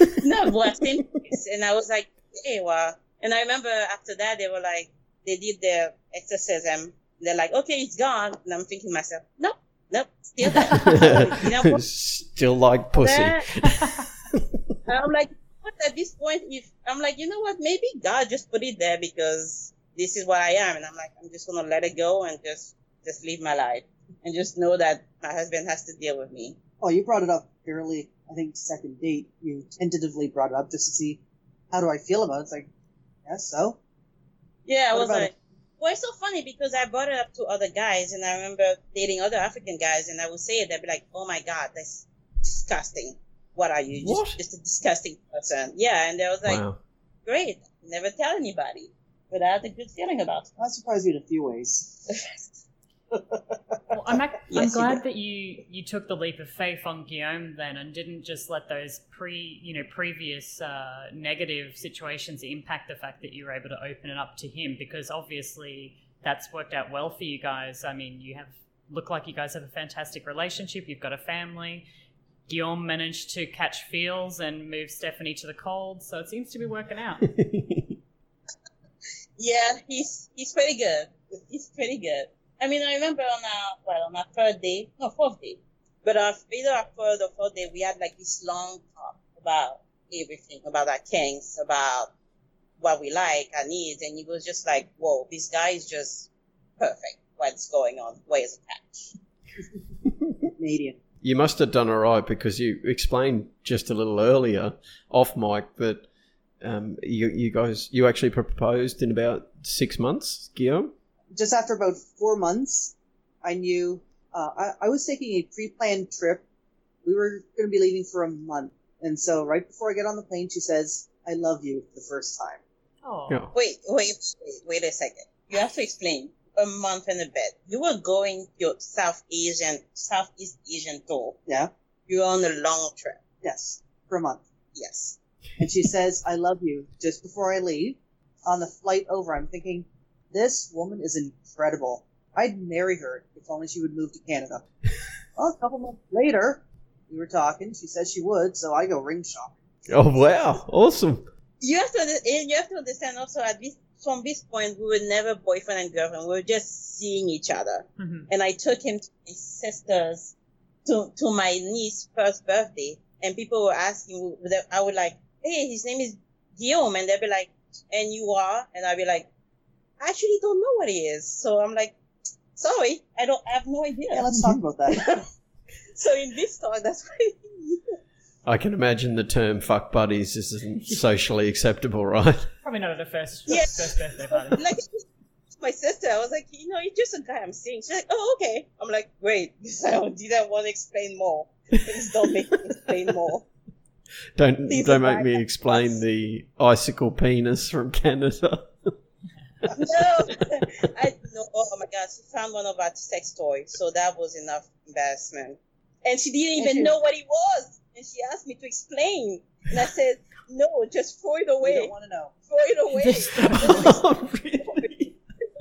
no, well. And I was like, hey, well. And I remember after that, they were like, they did their exorcism. They're like, okay, it's gone. And I'm thinking to myself, nope, nope, still there. you know. Still like pussy. And I'm like, what at this point, if I'm like, you know what, maybe God just put it there because this is what I am. And I'm like, I'm just going to let it go and just, just live my life and just know that my husband has to deal with me. Oh, you brought it up fairly, I think, second date. You tentatively brought it up just to see how do I feel about it. It's like, yes, so. Yeah, I was like, well, it's so funny because I brought it up to other guys, and I remember dating other African guys, and I would say it, they'd be like, "Oh my god, that's disgusting. What are you? What? Just, just a disgusting person." Yeah, and they was like, wow. "Great, never tell anybody." But I had a good feeling about it. I surprised you in a few ways. Well, I'm, ac- Yes, I'm glad did. that you you took the leap of faith on Guillaume then, and didn't just let those pre you know previous uh, negative situations impact the fact that you were able to open it up to him, because obviously that's worked out well for you guys. I mean, you have look like you guys have a fantastic relationship. You've got a family. Guillaume managed to catch feels and move Stephanie to the cold, so it seems to be working out. Yeah, he's he's pretty good. He's pretty good. I mean, I remember on our well on our third day, no fourth day, but our either our third or fourth day, we had like this long talk about everything, about our kinks, about what we like, our needs, and he was just like, "Whoa, this guy is just perfect. What's going on? Where's the catch?" Canadian. You must have done all right because you explained just a little earlier off mic that um, you, you guys you actually proposed in about six months, Guillaume. Just after about four months, I knew uh, I, I was taking a pre-planned trip. We were going to be leaving for a month, and so right before I get on the plane, she says, "I love you" the first time. Oh, Yeah. Wait, wait, wait, wait a second. You have to explain. A month and a bit. You were going your South Asian, Southeast Asian tour. Yeah. You were on a long trip. Yes, for a month. Yes. and she says, I love you just before I leave. On the flight over, I'm thinking, this woman is incredible. I'd marry her if only she would move to Canada. well, a couple months later, we were talking. She says she would, so I go ring shopping. Oh wow, awesome! You have to, and you have to understand also at this, from this point, we were never boyfriend and girlfriend. We were just seeing each other. Mhm. And I took him to my sister's, to, to my niece's first birthday. And people were asking, I would like, hey, his name is Guillaume. And they'd be like, and you are? And I'd be like, I actually don't know what he is. So I'm like, sorry, I don't I have no idea. Yeah, let's talk about that. so in this talk, that's why. I can imagine the term "fuck buddies" isn't socially acceptable, right? probably not at a first Yeah. first birthday party. like my sister, I was like, you know, he's just a guy I'm seeing. She's like, oh, okay. I'm like, great. I didn't want to explain more. Please don't make me explain more. Don't These don't make me my- explain the icicle penis from Canada. no, I no. Oh, oh my God, she found one of our sex toys, so that was enough embarrassment. And she didn't even she- know what it was, and she asked me to explain, and I said, "No, just throw it We away. don't want to know. Throw it away. Oh, really?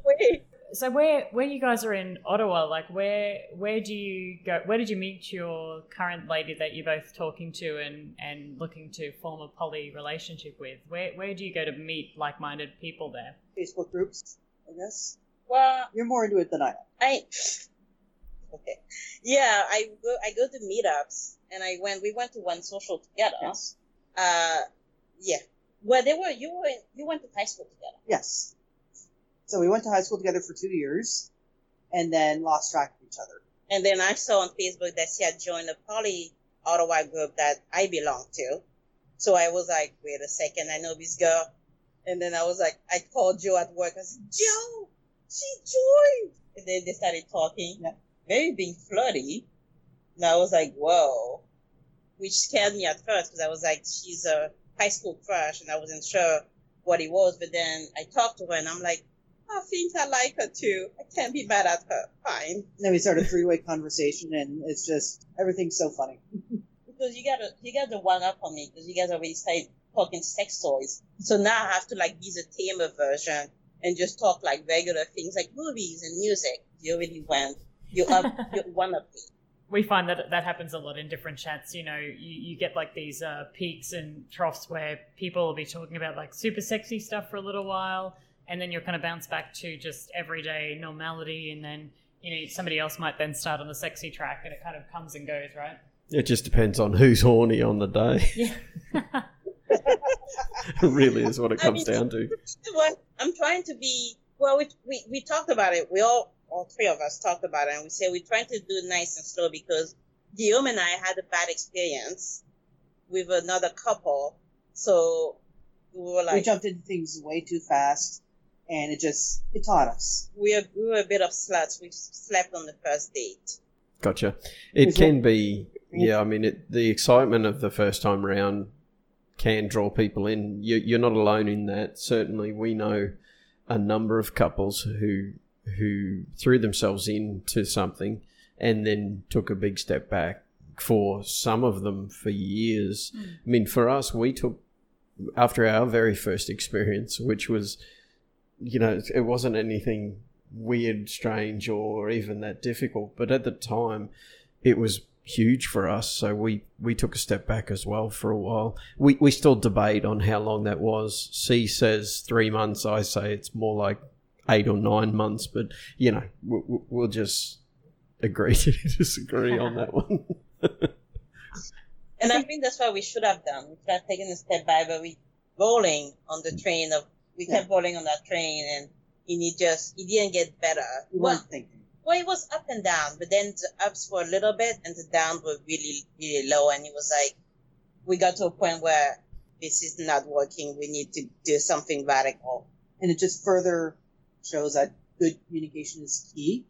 away." So where where you guys are in Ottawa, like where where do you go? Where did you meet your current lady that you're both talking to and and looking to form a poly relationship with? Where where do you go to meet like minded people there? Facebook groups, I guess. Well, You're more into it than I am. I okay, yeah. I go. I go to meetups, and I went. We went to one social together. Yes. Uh, yeah. Well, they were. You were. You went to high school together. Yes. So we went to high school together for two years and then lost track of each other. And then I saw on Facebook that she had joined a poly Ottawa group that I belong to. So I was like, wait a second, I know this girl. And then I was like, I called Joe at work. I said, Joe, she joined. And then they started talking, Yeah. Maybe being flirty. And I was like, whoa, which scared me at first because I was like, she's a high school crush and I wasn't sure what it was. But then I talked to her and I'm like, I think I like her too. I can't be mad at her. Fine. then we start a three way conversation and it's just everything's so funny. because you gotta you gotta one up on me because you guys already started talking sex toys. So now I have to like be the tamer version and just talk like regular things like movies and music. You already went. You up you one up me. we find that that happens a lot in different chats. You know, you, you get like these uh, peaks and troughs where people will be talking about like super sexy stuff for a little while, and then you'll kind of bounce back to just everyday normality, and then you know somebody else might then start on the sexy track, and it kind of comes and goes, right? It just depends on who's horny on the day. Yeah. really is what it I comes mean- down to. What I'm trying to be well we, we we talked about it. We all all three of us talked about it and we said we're trying to do nice and slow because Guillaume and I had a bad experience with another couple. So we were like we jumped into things way too fast and it just, it taught us. we are we were a bit of sluts. We slept on the first date. Gotcha. It can be, yeah. I mean, it, the excitement of the first time round can draw people in. You, you're not alone in that. Certainly, we know a number of couples who who threw themselves into something and then took a big step back. For some of them, for years. Hmm. I mean, for us, we took after our very first experience, which was, you know, it wasn't anything weird, strange, or even that difficult. But at the time, it was huge for us. So we, we took a step back as well for a while. We, we still debate on how long that was. C says three months. I say it's more like eight or nine months. But, you know, we, we- we'll just agree to disagree on that one. And I think that's what we should have done. We could have taken a step back, but we rolling on the train of we kept rolling on that train and and it just it didn't get better. We Well, well, it was up and down, but then the ups were a little bit and the downs were really, really low. And it was like, we got to a point where this is not working. We need to do something radical. And it just further shows that good communication is key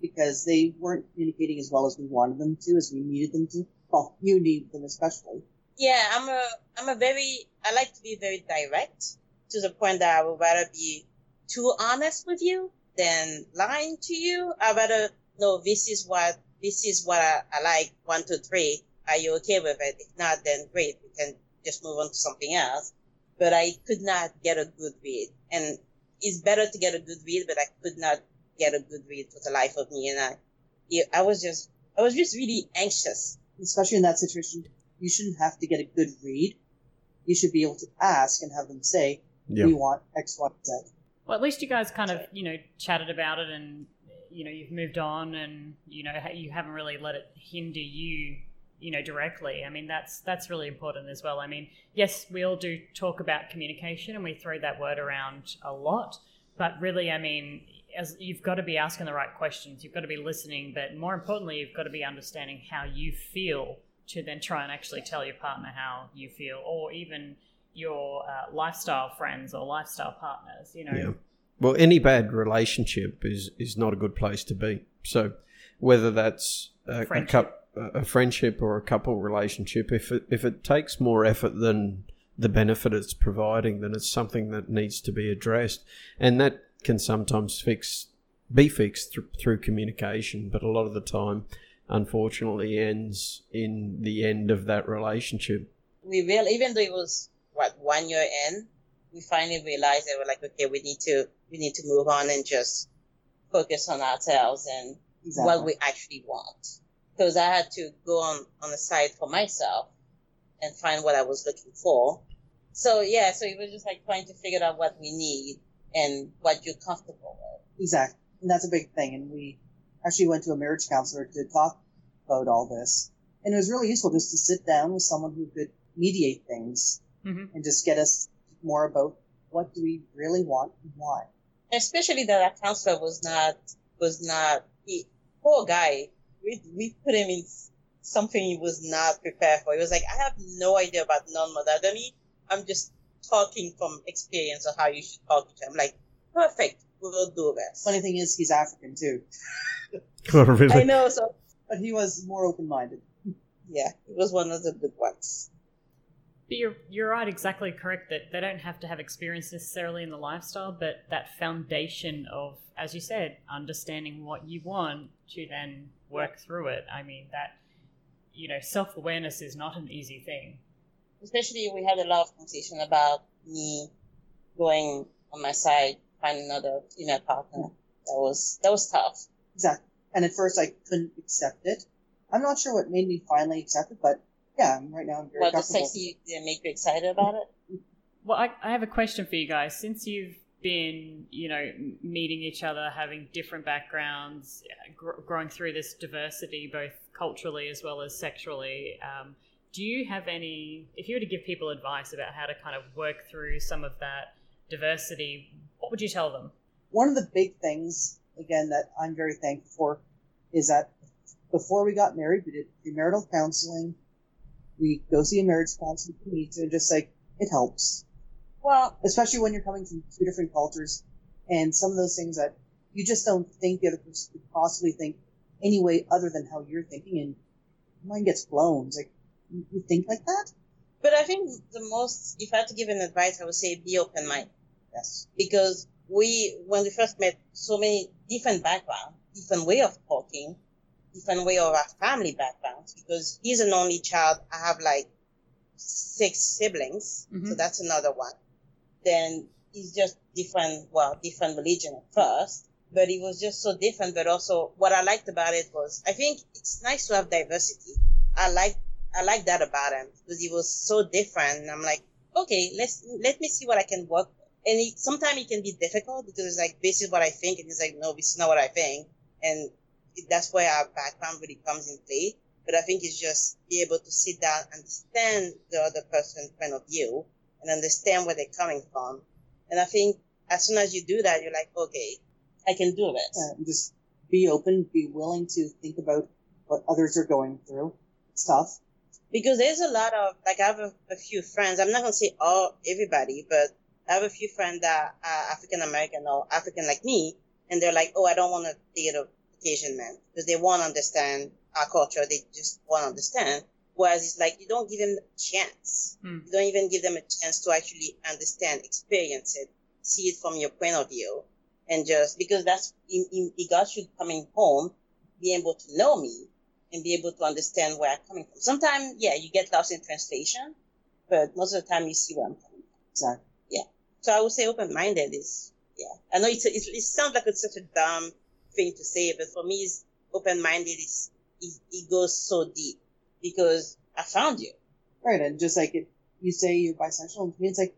because they weren't communicating as well as we wanted them to, as we needed them to. Well, you need them especially. Yeah, I'm a, I'm a very, I like to be very direct to the point that I would rather be too honest with you than lying to you. I'd rather know this is what, this is what I, I like. One, two, three. Are you okay with it? If not, then great. We can just move on to something else. But I could not get a good read. And it's better to get a good read, but I could not get a good read for the life of me. And I, yeah, I was just, I was just really anxious. Especially in that situation, you shouldn't have to get a good read. You should be able to ask and have them say, yeah. we want X, Y, Z. Well, at least you guys kind of, you know, chatted about it and, you know, you've moved on and, you know, you haven't really let it hinder you, you know, directly. I mean, that's that's really important as well. I mean, yes, we all do talk about communication and we throw that word around a lot, but really, I mean, as you've got to be asking the right questions, you've got to be listening, but more importantly, you've got to be understanding how you feel to then try and actually tell your partner how you feel or even your uh, lifestyle friends or lifestyle partners, you know. Yeah. Well, any bad relationship is is not a good place to be. So, whether that's a, a, Friendship. Cup, a friendship or a couple relationship, if it if it takes more effort than the benefit it's providing, then it's something that needs to be addressed, and that can sometimes fix be fixed th- through communication, but a lot of the time, unfortunately, ends in the end of that relationship. We will, even though it was what one year in, we finally realized that we're like, okay, we need to we need to move on and just focus on ourselves and Exactly. what we actually want. Because I had to go on on the site for myself and find what I was looking for. So yeah, so it was just like trying to figure out what we need and what you're comfortable with. Exactly. And that's a big thing. And we actually went to a marriage counselor to talk about all this. And it was really useful just to sit down with someone who could mediate things Mhm. and just get us more about what do we really want and why. Especially that our counselor was not was not he poor guy. We we put him in something he was not prepared for. He was like, I have no idea about non-monogamy. I'm just talking from experience of how you should talk to him. I'm like, perfect, we'll do this. Funny thing is, he's African too, Oh, really? I know, so but he was more open minded. yeah, it was one of the good ones. But you're you're right, exactly correct that they don't have to have experience necessarily in the lifestyle, but that foundation of, as you said, understanding what you want to then work through it. I mean that you know, self awareness is not an easy thing. Especially we had a lot of conversation about me going on my side, find another female partner. That was that was tough. Exactly. And at first, I couldn't accept it. I'm not sure what made me finally accept it, but yeah, right now I'm very But the sexy didn't make you excited about it. Mm-hmm. Well, I, I have a question for you guys. Since you've been, you know, meeting each other, having different backgrounds, gr- growing through this diversity, both culturally as well as sexually, um, do you have any, if you were to give people advice about how to kind of work through some of that diversity, what would you tell them? One of the big things, again, that I'm very thankful for is that before we got married, we did premarital counseling. We go see a marriage counselor if we need to, just like it helps. Well, especially when you're coming from two different cultures and some of those things that you just don't think the other person could possibly think any way other than how you're thinking and mind gets blown. It's like, you, think like that? but I think the most, if I had to give an advice, I would say be open minded. Yes. because we when we first met so many different background different way of talking different way of our family backgrounds because he's an only child i have like six siblings so Mhm. that's another one then it's just different well different religion at first but it was just so different but also what i liked about it was i think it's nice to have diversity i like i like that about him because he was so different and i'm like okay let's let me see what i can work with and sometimes it can be difficult because it's like this is what I think, and it's like no, this is not what I think, and that's where our background really comes in play. But I think it's just be able to sit down, understand the other person's point of view, and understand where they're coming from. And I think as soon as you do that, you're like, okay, I can do this. Uh, just be open, be willing to think about what others are going through. It's tough. because there's a lot of like I have a, a few friends. I'm not gonna say all everybody, but I have a few friends that are African American or African like me, and they're like, "Oh, I don't want to date a Caucasian man because they won't understand our culture. They just won't understand." Whereas it's like you don't give them a chance. Hmm. You don't even give them a chance to actually understand, experience it, see it from your point of view, and just because that's it, it it got you coming home, be able to know me, and be able to understand where I'm coming from. Sometimes, yeah, you get lost in translation, but most of the time you see where I'm coming from. So, yeah. So I would say open-minded is, yeah. I know it's, it's it sounds like it's such a dumb thing to say, but for me, it's open-minded is it, it goes so deep because I found you. Right. And just like it, you say you're bisexual, and to me, it's like,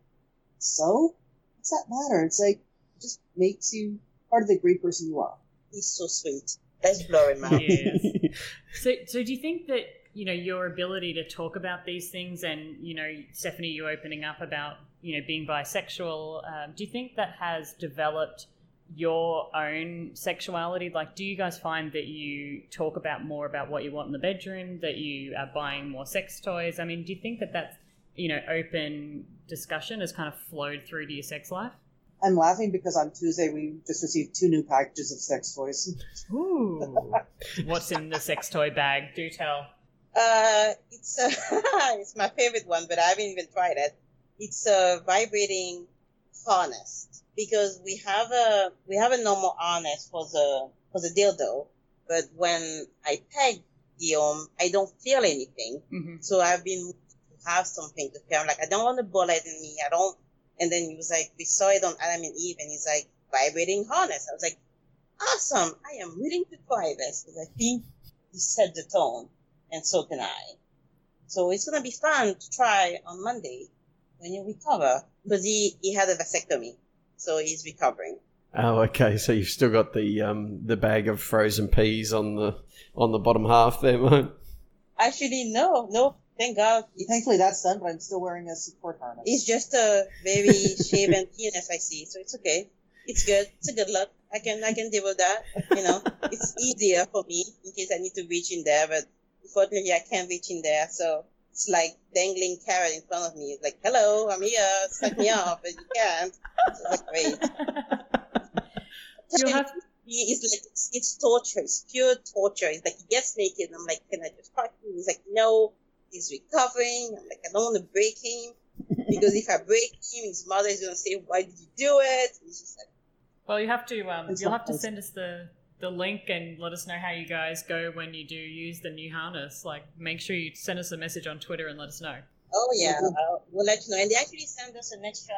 so? What's that matter? It's like, it just makes you part of the great person you are. He's so sweet. That's blowing my him So, so do you think that you know your ability to talk about these things, and you know, Stephanie, you opening up about you know being bisexual, um, do you think that has developed your own sexuality? Like, do you guys find that you talk about more about what you want in the bedroom, that you are buying more sex toys? I mean, do you think that that's you know open discussion has kind of flowed through to your sex life? I'm laughing because on Tuesday we just received two new packages of sex toys. Ooh. What's in the sex toy bag? Do tell. Uh, it's uh, it's my favorite one, but I haven't even tried it. It's a vibrating harness because we have a we have a normal harness for the for the dildo, but when I peg Guillaume, I don't feel anything. Mm-hmm. So I've been to have something to feel. I'm like I don't want a bullet in me. I don't. And then he was like, we saw it on Adam and Eve, and he's like vibrating harness. I was like, awesome. I am willing to try this because I think he set the tone, and so can I. So it's gonna be fun to try on Monday when you recover because he he had a vasectomy, so he's recovering. Oh, okay. So you've still got the um the bag of frozen peas on the on the bottom half there, mate. Actually, no, no, thank God. Thankfully that's done, but I'm still wearing a support harness. it's just a very shaven penis I see, so it's okay. It's good. It's a good luck. I can I can deal with that. You know, it's easier for me in case I need to reach in there, but unfortunately I can't reach in there. So it's like dangling carrot in front of me. It's like, hello, I'm here. Suck me off, but you can't. It's great. You'll have It's like it's, it's torture. It's pure torture. It's like he gets naked, and I'm like, can I just fuck you? He's like, no. He's recovering. I'm like, I don't want to break him because if I break him, his mother is gonna say, why did you do it? And he's just like, Well, you have to. Um, you'll have to send us the the link and let us know how you guys go when you do use the new harness. Like, make sure you send us a message on Twitter and let us know. oh yeah, uh, we'll let you know. And they actually sent us an extra,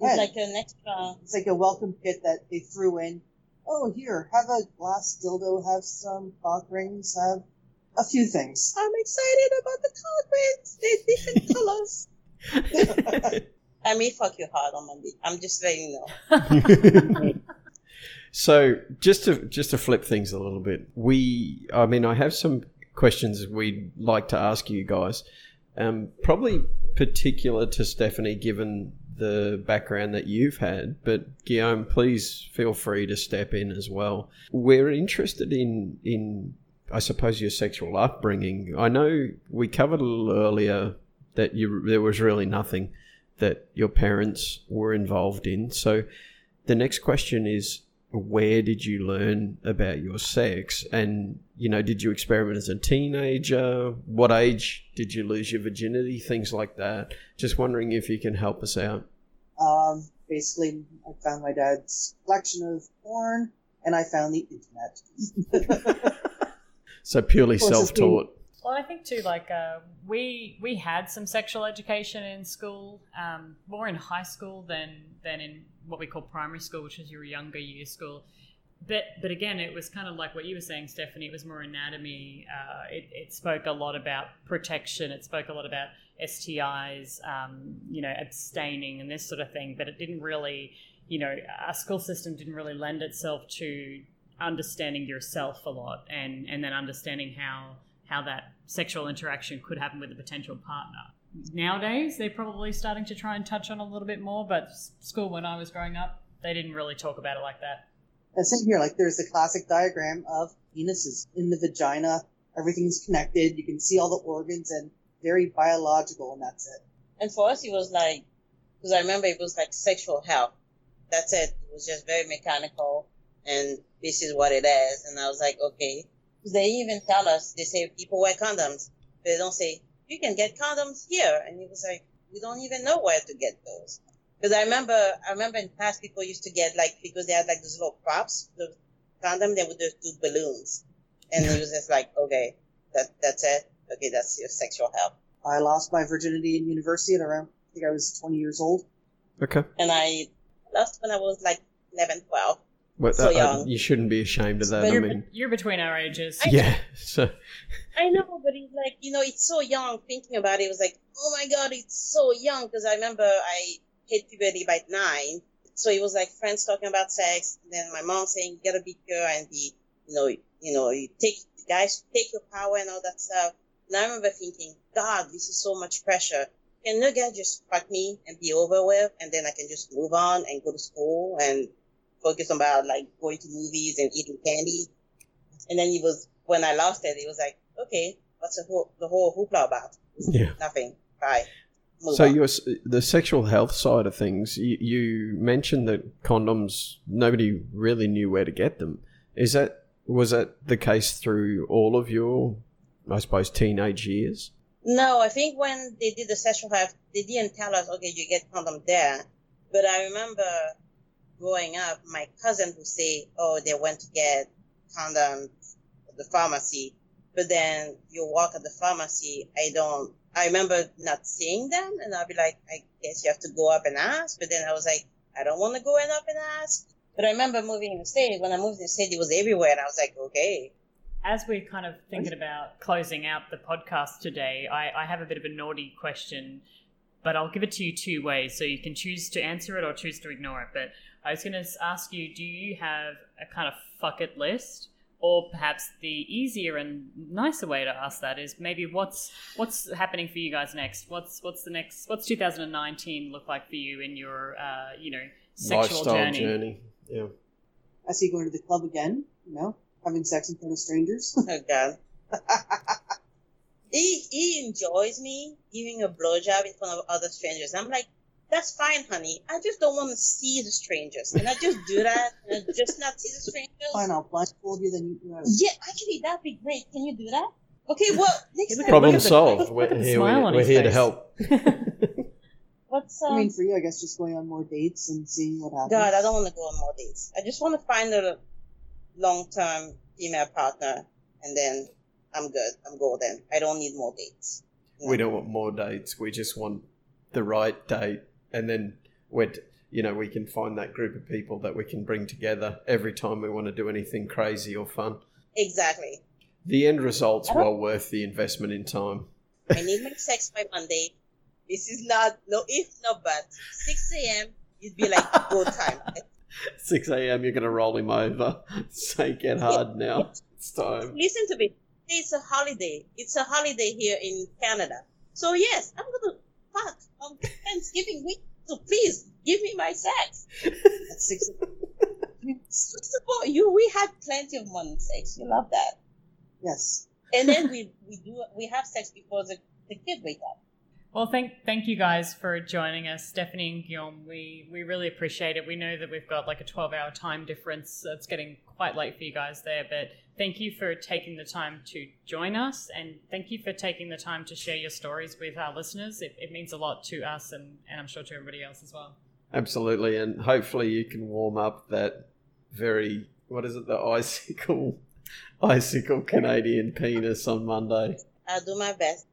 Yeah. it's like an extra. It's like a welcome kit that they threw in. Oh, here, have a glass dildo, have some cock rings, have a few things. I'm excited about the carpets. They're different colors. I may fuck you hard on Monday. I'm just letting you know. so just to just to flip things a little bit, we I mean I have some questions we'd like to ask you guys. Um, probably particular to Stephanie, given the background that you've had. But Guillaume, please feel free to step in as well. We're interested in in I suppose your sexual upbringing. I know we covered a little earlier that you there was really nothing that your parents were involved in. So the next question is where did you learn about your sex? And you know did you experiment as a teenager? What age did you lose your virginity? Things like that. Just wondering if you can help us out. Um, basically, I found my dad's collection of porn, and I found the internet. so purely Of course, it's self-taught. Well, I think too, like uh, we we had some sexual education in school, um, more in high school than than in what we call primary school, which is your younger year school. But but again, it was kind of like what you were saying, Stephanie. It was more anatomy. Uh, it, it spoke a lot about protection. It spoke a lot about STIs, um, you know, abstaining and this sort of thing. But it didn't really, you know, our school system didn't really lend itself to understanding yourself a lot and and then understanding how how that sexual interaction could happen with a potential partner. Nowadays, they're probably starting to try and touch on a little bit more, but school when I was growing up, they didn't really talk about it like that. And same here, like there's the classic diagram of penises in the vagina. Everything's connected. You can see all the organs and very biological, and that's it. And for us, it was like, because I remember it was like sexual health. That's it. It was just very mechanical, and this is what it is. And I was like, okay. Because they even tell us, they say people wear condoms. They don't say, you can get condoms here. And it was like, we don't even know where to get those. Because I remember, I remember in the past people used to get like, because they had like those little props, the condom, they would just do balloons. And it was just like, okay, that, that's it. Okay, that's your sexual health. I lost my virginity in university at around, I think I was 20 years old. okay and I lost when I was like 11, 12. Well, So uh, young. you shouldn't be ashamed of that But i mean you're between our ages. yeah so I know, but it's like, you know, it's so young thinking about it. It was like, oh my God, it's so young. Because I remember I hit puberty by nine. So it was like friends talking about sex. And then my mom saying, you gotta be pure and be, you know, you know, you take, guys, take your power and all that stuff. And I remember thinking, God, this is so much pressure. Can no guy just fuck me and be over with? And then I can just move on and go to school and focus on about like going to movies and eating candy. And then it was when I lost it, it was like, okay, what's the whole the whole hoopla about? yeah Nothing. Bye. move So on. your the sexual health side of things, you, you mentioned that condoms nobody really knew where to get them. Is that was that the case through all of your, I suppose, teenage years? No, I think when they did the sexual health, they didn't tell us, okay, you get condom there. But I remember growing up, my cousin would say, oh, they went to get condoms at the pharmacy. But then you walk at the pharmacy, I don't, I remember not seeing them and I'll be like, I guess you have to go up and ask. But then I was like, I don't want to go and up and ask. But I remember moving in the state. When I moved in the state, it was everywhere. And I was like, okay. As we're kind of thinking about closing out the podcast today, I, I have a bit of a naughty question, but I'll give it to you two ways. So you can choose to answer it or choose to ignore it. But I was going to ask you do you have a kind of fuck it list? Or perhaps the easier and nicer way to ask that is maybe what's what's happening for you guys next? What's what's the next? What's 2019 look like for you in your uh, you know sexual Lifestyle journey? Yeah. I see you going to the club again, you know, having sex in front of strangers. Oh God. he he enjoys me giving a blowjob in front of other strangers. I'm like, that's fine, honey. I just don't want to see the strangers. Can I just do that? and just not see the strangers? Fine, I'll blindfold you, then you you know, Yeah, actually, that'd be great. Can you do that? Okay, well, next Look time. Problem look at the- solved. We're, here, smile we, on we're here to help. What's um? I mean, for you, I guess just going on more dates and seeing what happens. God, I don't want to go on more dates. I just want to find a long-term female partner, and then I'm good. I'm golden. I don't need more dates. we don't want more dates. We just want the right date, and then we're, you know, we can find that group of people that we can bring together every time we want to do anything crazy or fun. Exactly. The end result's well worth the investment in time. I need my sex by Monday. This is not no if no but. Six a.m. You'd be like go time. 6 a.m. You're going to roll him over. Say, get hard now. It's time. Listen to me. It's a holiday. It's a holiday here in Canada. So yes, I'm gonna fuck on Thanksgiving week. So please give me my sex. At six, all, you we had plenty of morning sex. You love that. yes. And then we we do we have sex before the, the kid wake up. Well, thank thank you guys for joining us, Stephanie and Guillaume. We we really appreciate it. We know that we've got like a twelve hour time difference. So it's getting quite late for you guys there, but thank you for taking the time to join us, and thank you for taking the time to share your stories with our listeners. It, it means a lot to us, and, and I'm sure to everybody else as well. Absolutely. And hopefully you can warm up that very, what is it, the icicle, icicle Canadian penis on Monday. I'll do my best.